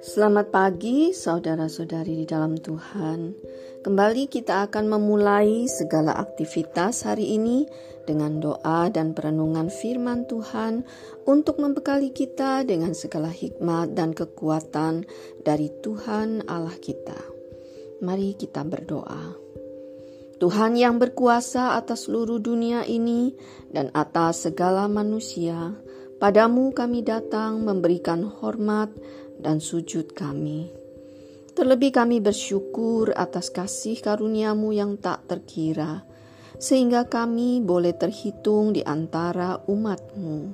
Selamat pagi, saudara-saudari di dalam Tuhan. Kembali kita akan memulai segala aktivitas hari ini dengan doa dan perenungan firman Tuhan untuk membekali kita dengan segala hikmat dan kekuatan dari Tuhan Allah kita. Mari kita berdoa. Tuhan yang berkuasa atas seluruh dunia ini dan atas segala manusia, padamu kami datang memberikan hormat dan sujud kami. Terlebih kami bersyukur atas kasih karuniamu yang tak terkira, sehingga kami boleh terhitung di antara umatmu.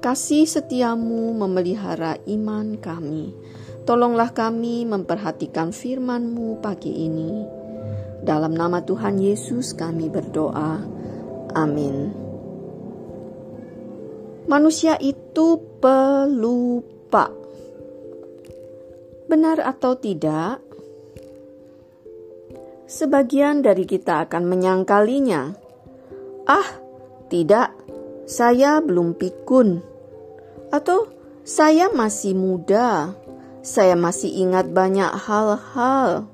Kasih setiamu memelihara iman kami. Tolonglah kami memperhatikan firmanmu pagi ini. Dalam nama Tuhan Yesus kami berdoa. Amin. Manusia itu pelupa Benar atau tidak, sebagian dari kita akan menyangkalinya. Ah, tidak, saya belum pikun. Atau saya masih muda, saya masih ingat banyak hal-hal.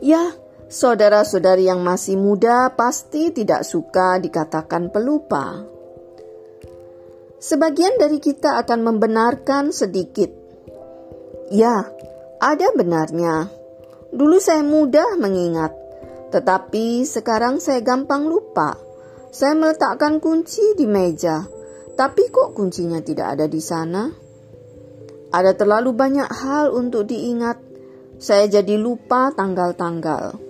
Ya, saudara-saudari yang masih muda pasti tidak suka dikatakan pelupa. Sebagian dari kita akan membenarkan sedikit Ya, ada benarnya. Dulu saya mudah mengingat, tetapi sekarang saya gampang lupa. Saya meletakkan kunci di meja, tapi kok kuncinya tidak ada di sana? Ada terlalu banyak hal untuk diingat. Saya jadi lupa tanggal-tanggal.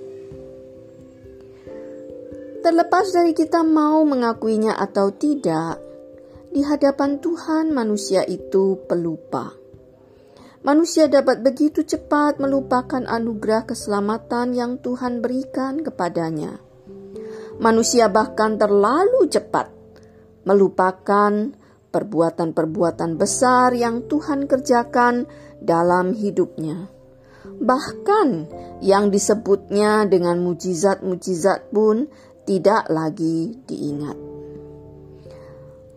Terlepas dari kita mau mengakuinya atau tidak, di hadapan Tuhan manusia itu pelupa. Manusia dapat begitu cepat melupakan anugerah keselamatan yang Tuhan berikan kepadanya. Manusia bahkan terlalu cepat melupakan perbuatan-perbuatan besar yang Tuhan kerjakan dalam hidupnya. Bahkan yang disebutnya dengan mujizat-mujizat pun tidak lagi diingat.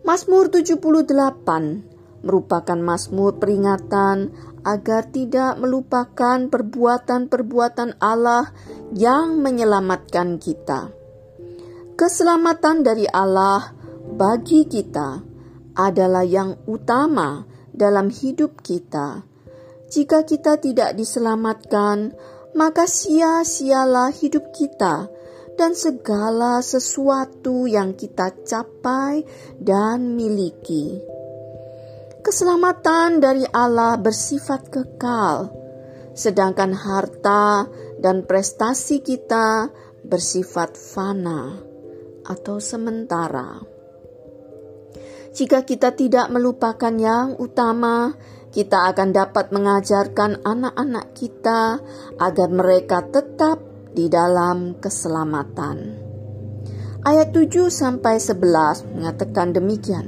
Mazmur 78 merupakan mazmur peringatan agar tidak melupakan perbuatan-perbuatan Allah yang menyelamatkan kita. Keselamatan dari Allah bagi kita adalah yang utama dalam hidup kita. Jika kita tidak diselamatkan, maka sia-sialah hidup kita dan segala sesuatu yang kita capai dan miliki. Keselamatan dari Allah bersifat kekal, sedangkan harta dan prestasi kita bersifat fana atau sementara. Jika kita tidak melupakan yang utama, kita akan dapat mengajarkan anak-anak kita agar mereka tetap di dalam keselamatan. Ayat 7 sampai 11 mengatakan demikian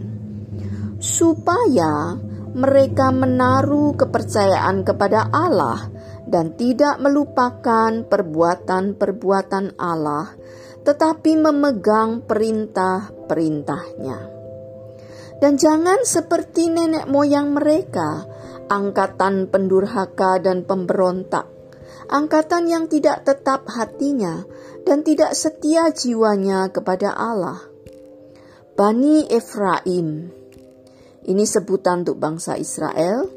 supaya mereka menaruh kepercayaan kepada Allah dan tidak melupakan perbuatan-perbuatan Allah, tetapi memegang perintah-perintahnya. Dan jangan seperti nenek moyang mereka, angkatan pendurhaka dan pemberontak, angkatan yang tidak tetap hatinya dan tidak setia jiwanya kepada Allah. Bani Efraim ini sebutan untuk bangsa Israel.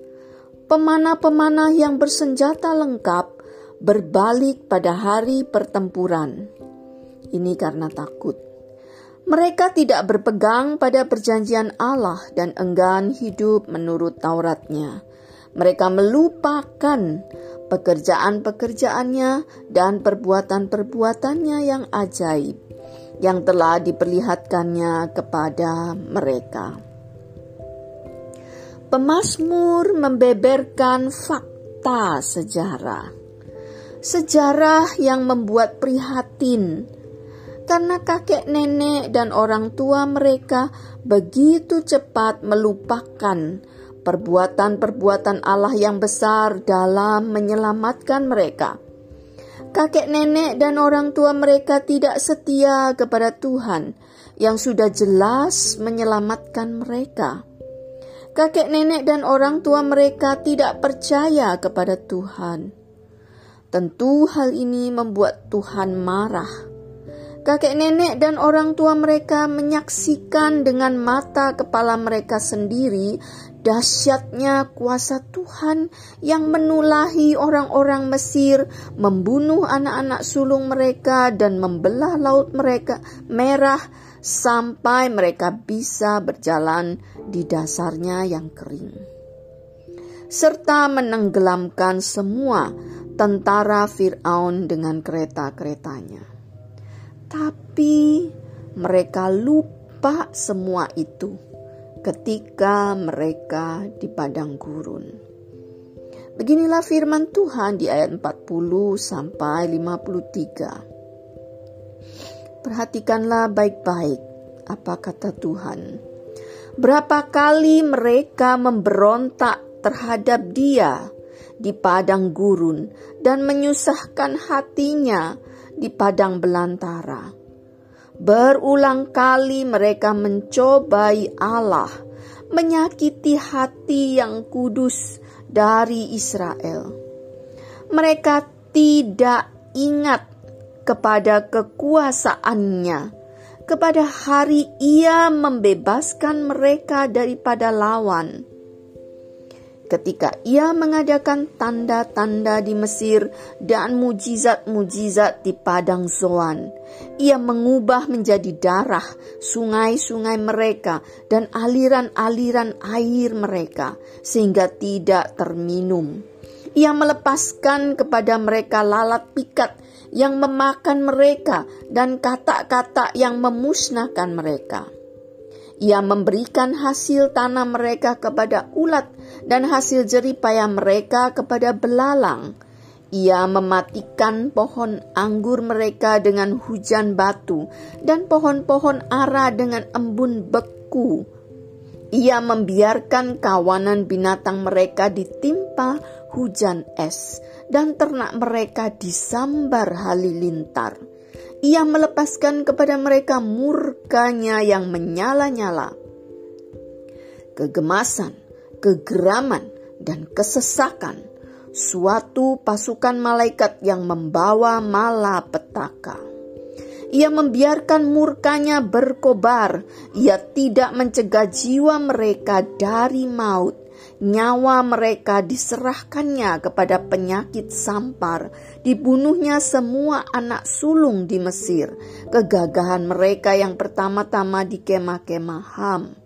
Pemanah-pemanah yang bersenjata lengkap berbalik pada hari pertempuran. Ini karena takut. Mereka tidak berpegang pada perjanjian Allah dan enggan hidup menurut Tauratnya. Mereka melupakan pekerjaan-pekerjaannya dan perbuatan-perbuatannya yang ajaib yang telah diperlihatkannya kepada mereka. Pemasmur membeberkan fakta sejarah. Sejarah yang membuat prihatin karena kakek nenek dan orang tua mereka begitu cepat melupakan perbuatan-perbuatan Allah yang besar dalam menyelamatkan mereka. Kakek nenek dan orang tua mereka tidak setia kepada Tuhan yang sudah jelas menyelamatkan mereka. Kakek nenek dan orang tua mereka tidak percaya kepada Tuhan. Tentu hal ini membuat Tuhan marah. Kakek nenek dan orang tua mereka menyaksikan dengan mata kepala mereka sendiri dahsyatnya kuasa Tuhan yang menulahi orang-orang Mesir, membunuh anak-anak sulung mereka dan membelah laut mereka merah sampai mereka bisa berjalan di dasarnya yang kering. Serta menenggelamkan semua tentara Firaun dengan kereta-keretanya. Tapi mereka lupa semua itu ketika mereka di padang gurun. Beginilah firman Tuhan di ayat 40 sampai 53. Perhatikanlah baik-baik apa kata Tuhan. Berapa kali mereka memberontak terhadap Dia di padang gurun dan menyusahkan hatinya di padang belantara Berulang kali mereka mencobai Allah, menyakiti hati yang kudus dari Israel. Mereka tidak ingat kepada kekuasaannya, kepada hari ia membebaskan mereka daripada lawan ketika ia mengadakan tanda-tanda di Mesir dan mujizat-mujizat di padang Zoan. Ia mengubah menjadi darah sungai-sungai mereka dan aliran-aliran air mereka sehingga tidak terminum. Ia melepaskan kepada mereka lalat pikat yang memakan mereka dan kata-kata yang memusnahkan mereka. Ia memberikan hasil tanah mereka kepada ulat dan hasil jeripaya mereka kepada belalang. Ia mematikan pohon anggur mereka dengan hujan batu dan pohon-pohon ara dengan embun beku. Ia membiarkan kawanan binatang mereka ditimpa hujan es dan ternak mereka disambar halilintar ia melepaskan kepada mereka murkanya yang menyala-nyala. Kegemasan, kegeraman, dan kesesakan suatu pasukan malaikat yang membawa malapetaka. Ia membiarkan murkanya berkobar. Ia tidak mencegah jiwa mereka dari maut nyawa mereka diserahkannya kepada penyakit sampar, dibunuhnya semua anak sulung di Mesir, kegagahan mereka yang pertama-tama di kemah-kemah Ham.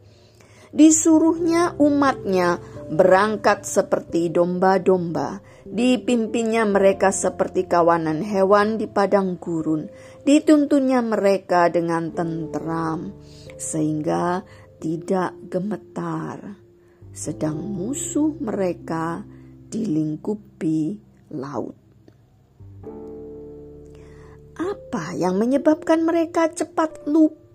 Disuruhnya umatnya berangkat seperti domba-domba, dipimpinnya mereka seperti kawanan hewan di padang gurun, dituntunnya mereka dengan tenteram, sehingga tidak gemetar. Sedang musuh mereka dilingkupi laut. Apa yang menyebabkan mereka cepat lupa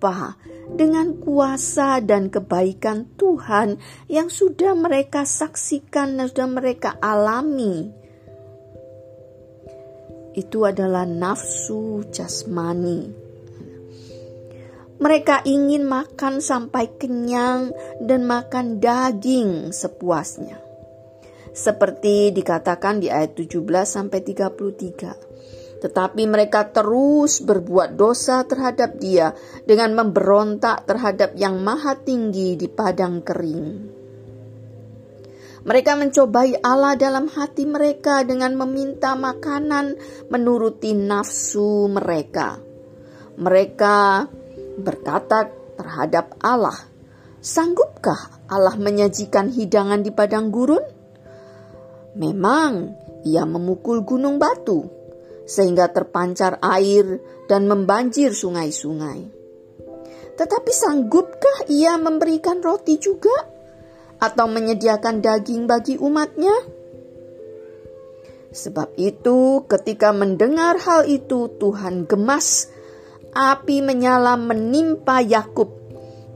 dengan kuasa dan kebaikan Tuhan yang sudah mereka saksikan dan sudah mereka alami? Itu adalah nafsu jasmani mereka ingin makan sampai kenyang dan makan daging sepuasnya. Seperti dikatakan di ayat 17 sampai 33. Tetapi mereka terus berbuat dosa terhadap dia dengan memberontak terhadap yang maha tinggi di padang kering. Mereka mencobai Allah dalam hati mereka dengan meminta makanan menuruti nafsu mereka. Mereka berkata terhadap Allah, "Sanggupkah Allah menyajikan hidangan di padang gurun?" Memang ia memukul gunung batu sehingga terpancar air dan membanjir sungai-sungai. Tetapi sanggupkah ia memberikan roti juga atau menyediakan daging bagi umatnya? Sebab itu, ketika mendengar hal itu, Tuhan gemas api menyala menimpa Yakub,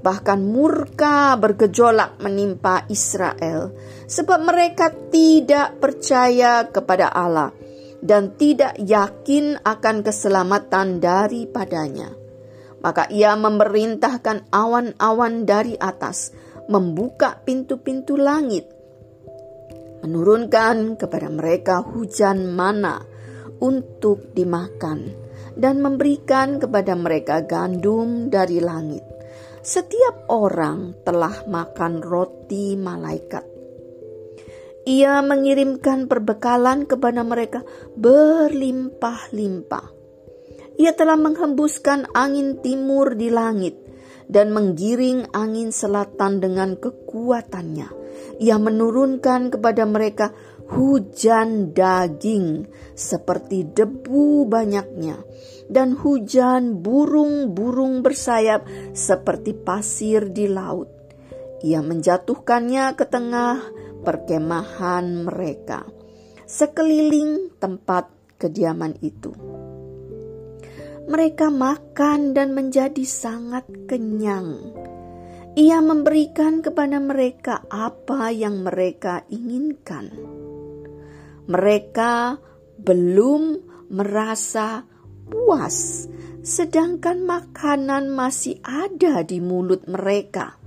bahkan murka bergejolak menimpa Israel, sebab mereka tidak percaya kepada Allah. Dan tidak yakin akan keselamatan daripadanya. Maka ia memerintahkan awan-awan dari atas, membuka pintu-pintu langit, menurunkan kepada mereka hujan mana untuk dimakan, dan memberikan kepada mereka gandum dari langit. Setiap orang telah makan roti malaikat. Ia mengirimkan perbekalan kepada mereka berlimpah-limpah ia telah menghembuskan angin timur di langit dan menggiring angin selatan dengan kekuatannya. Ia menurunkan kepada mereka hujan daging seperti debu banyaknya dan hujan burung-burung bersayap seperti pasir di laut. Ia menjatuhkannya ke tengah perkemahan mereka, sekeliling tempat kediaman itu mereka makan dan menjadi sangat kenyang. Ia memberikan kepada mereka apa yang mereka inginkan. Mereka belum merasa puas, sedangkan makanan masih ada di mulut mereka.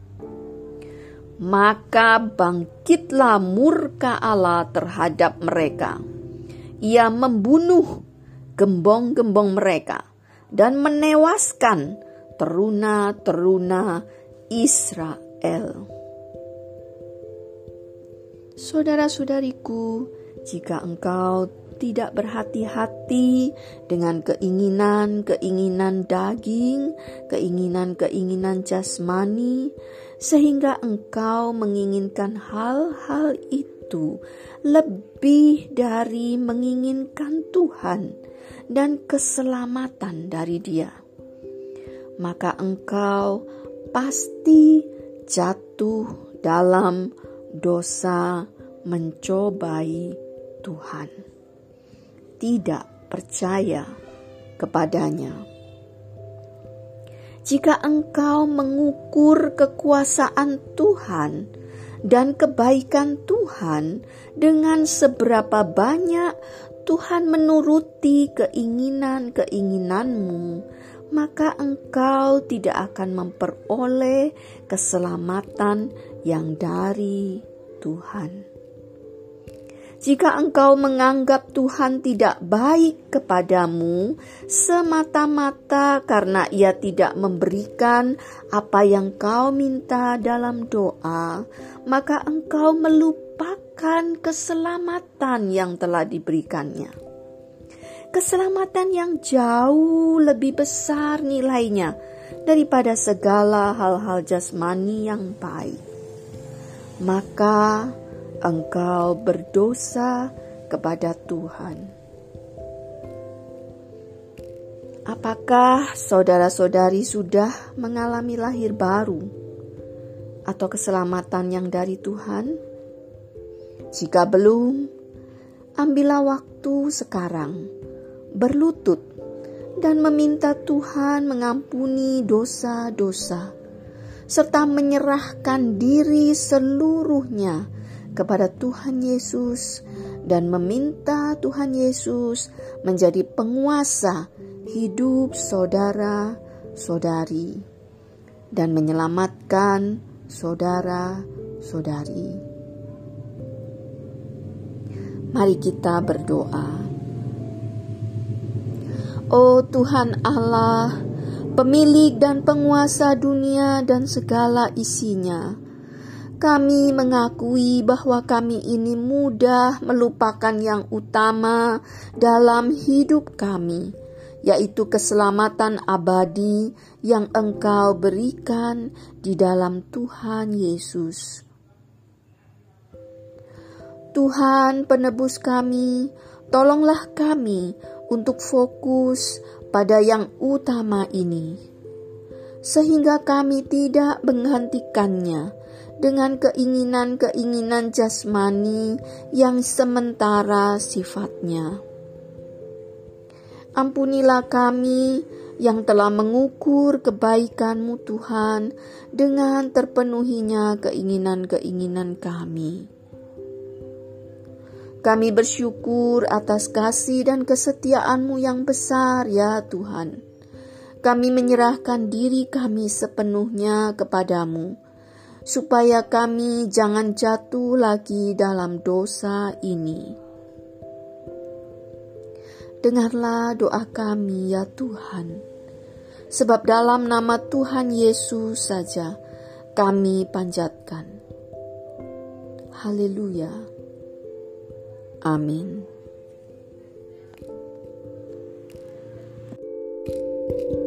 Maka bangkitlah murka Allah terhadap mereka. Ia membunuh gembong-gembong mereka dan menewaskan teruna-teruna Israel. Saudara-saudariku, jika engkau tidak berhati-hati dengan keinginan-keinginan daging, keinginan-keinginan jasmani, sehingga engkau menginginkan hal-hal itu lebih dari menginginkan Tuhan dan keselamatan dari Dia, maka engkau pasti jatuh dalam dosa mencobai Tuhan, tidak percaya kepadanya. Jika engkau mengukur kekuasaan Tuhan dan kebaikan Tuhan dengan seberapa banyak Tuhan menuruti keinginan-keinginanmu, maka engkau tidak akan memperoleh keselamatan yang dari Tuhan. Jika engkau menganggap Tuhan tidak baik kepadamu semata-mata karena Ia tidak memberikan apa yang kau minta dalam doa, maka engkau melupakan keselamatan yang telah diberikannya. Keselamatan yang jauh lebih besar nilainya daripada segala hal-hal jasmani yang baik. Maka engkau berdosa kepada Tuhan. Apakah saudara-saudari sudah mengalami lahir baru atau keselamatan yang dari Tuhan? Jika belum, ambillah waktu sekarang berlutut dan meminta Tuhan mengampuni dosa-dosa serta menyerahkan diri seluruhnya kepada Tuhan Yesus dan meminta Tuhan Yesus menjadi penguasa hidup saudara-saudari dan menyelamatkan saudara-saudari. Mari kita berdoa. Oh Tuhan Allah, pemilik dan penguasa dunia dan segala isinya, kami mengakui bahwa kami ini mudah melupakan yang utama dalam hidup kami, yaitu keselamatan abadi yang Engkau berikan di dalam Tuhan Yesus. Tuhan, penebus kami, tolonglah kami untuk fokus pada yang utama ini, sehingga kami tidak menghentikannya dengan keinginan-keinginan jasmani yang sementara sifatnya. Ampunilah kami yang telah mengukur kebaikan-Mu Tuhan dengan terpenuhinya keinginan-keinginan kami. Kami bersyukur atas kasih dan kesetiaan-Mu yang besar ya Tuhan. Kami menyerahkan diri kami sepenuhnya kepadamu, supaya kami jangan jatuh lagi dalam dosa ini. Dengarlah doa kami, ya Tuhan, sebab dalam nama Tuhan Yesus saja kami panjatkan. Haleluya, amin. thank you